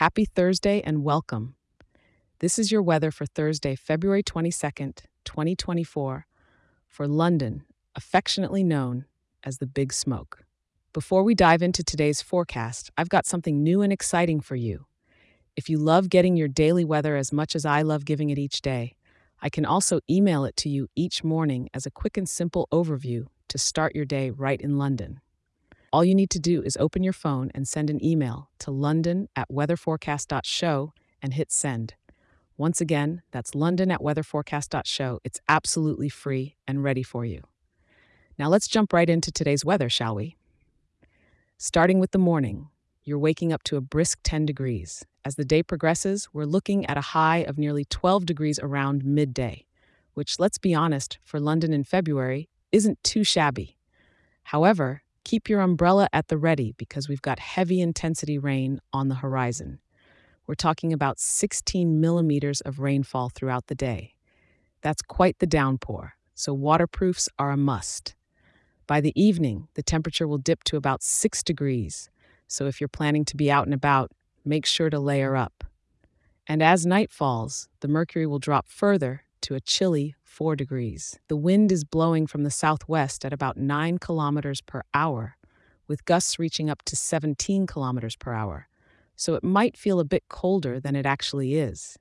Happy Thursday and welcome. This is your weather for Thursday, February 22nd, 2024, for London, affectionately known as the Big Smoke. Before we dive into today's forecast, I've got something new and exciting for you. If you love getting your daily weather as much as I love giving it each day, I can also email it to you each morning as a quick and simple overview to start your day right in London. All you need to do is open your phone and send an email to london at weatherforecast.show and hit send. Once again, that's london at weatherforecast.show. It's absolutely free and ready for you. Now let's jump right into today's weather, shall we? Starting with the morning, you're waking up to a brisk 10 degrees. As the day progresses, we're looking at a high of nearly 12 degrees around midday, which, let's be honest, for London in February, isn't too shabby. However, keep your umbrella at the ready because we've got heavy intensity rain on the horizon. We're talking about 16 millimeters of rainfall throughout the day. That's quite the downpour, so waterproofs are a must. By the evening, the temperature will dip to about 6 degrees, so if you're planning to be out and about, make sure to layer up. And as night falls, the mercury will drop further to a chilly 4 degrees. The wind is blowing from the southwest at about 9 kilometers per hour, with gusts reaching up to 17 kilometers per hour, so it might feel a bit colder than it actually is.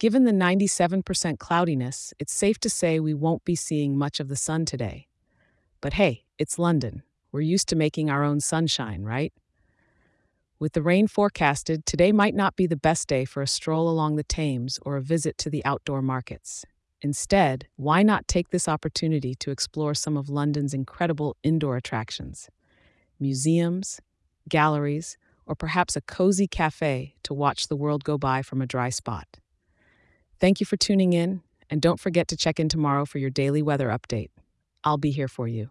Given the 97% cloudiness, it's safe to say we won't be seeing much of the sun today. But hey, it's London. We're used to making our own sunshine, right? With the rain forecasted, today might not be the best day for a stroll along the Thames or a visit to the outdoor markets. Instead, why not take this opportunity to explore some of London's incredible indoor attractions? Museums, galleries, or perhaps a cozy cafe to watch the world go by from a dry spot. Thank you for tuning in, and don't forget to check in tomorrow for your daily weather update. I'll be here for you.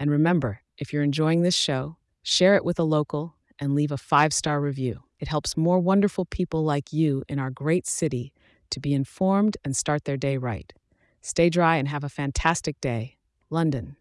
And remember, if you're enjoying this show, share it with a local and leave a five star review. It helps more wonderful people like you in our great city to be informed and start their day right. Stay dry and have a fantastic day. London.